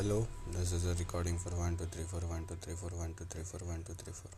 Hello, this is a recording for 1 2 3 4 1 2 3 4 1 2 3 4 1 2 3 4.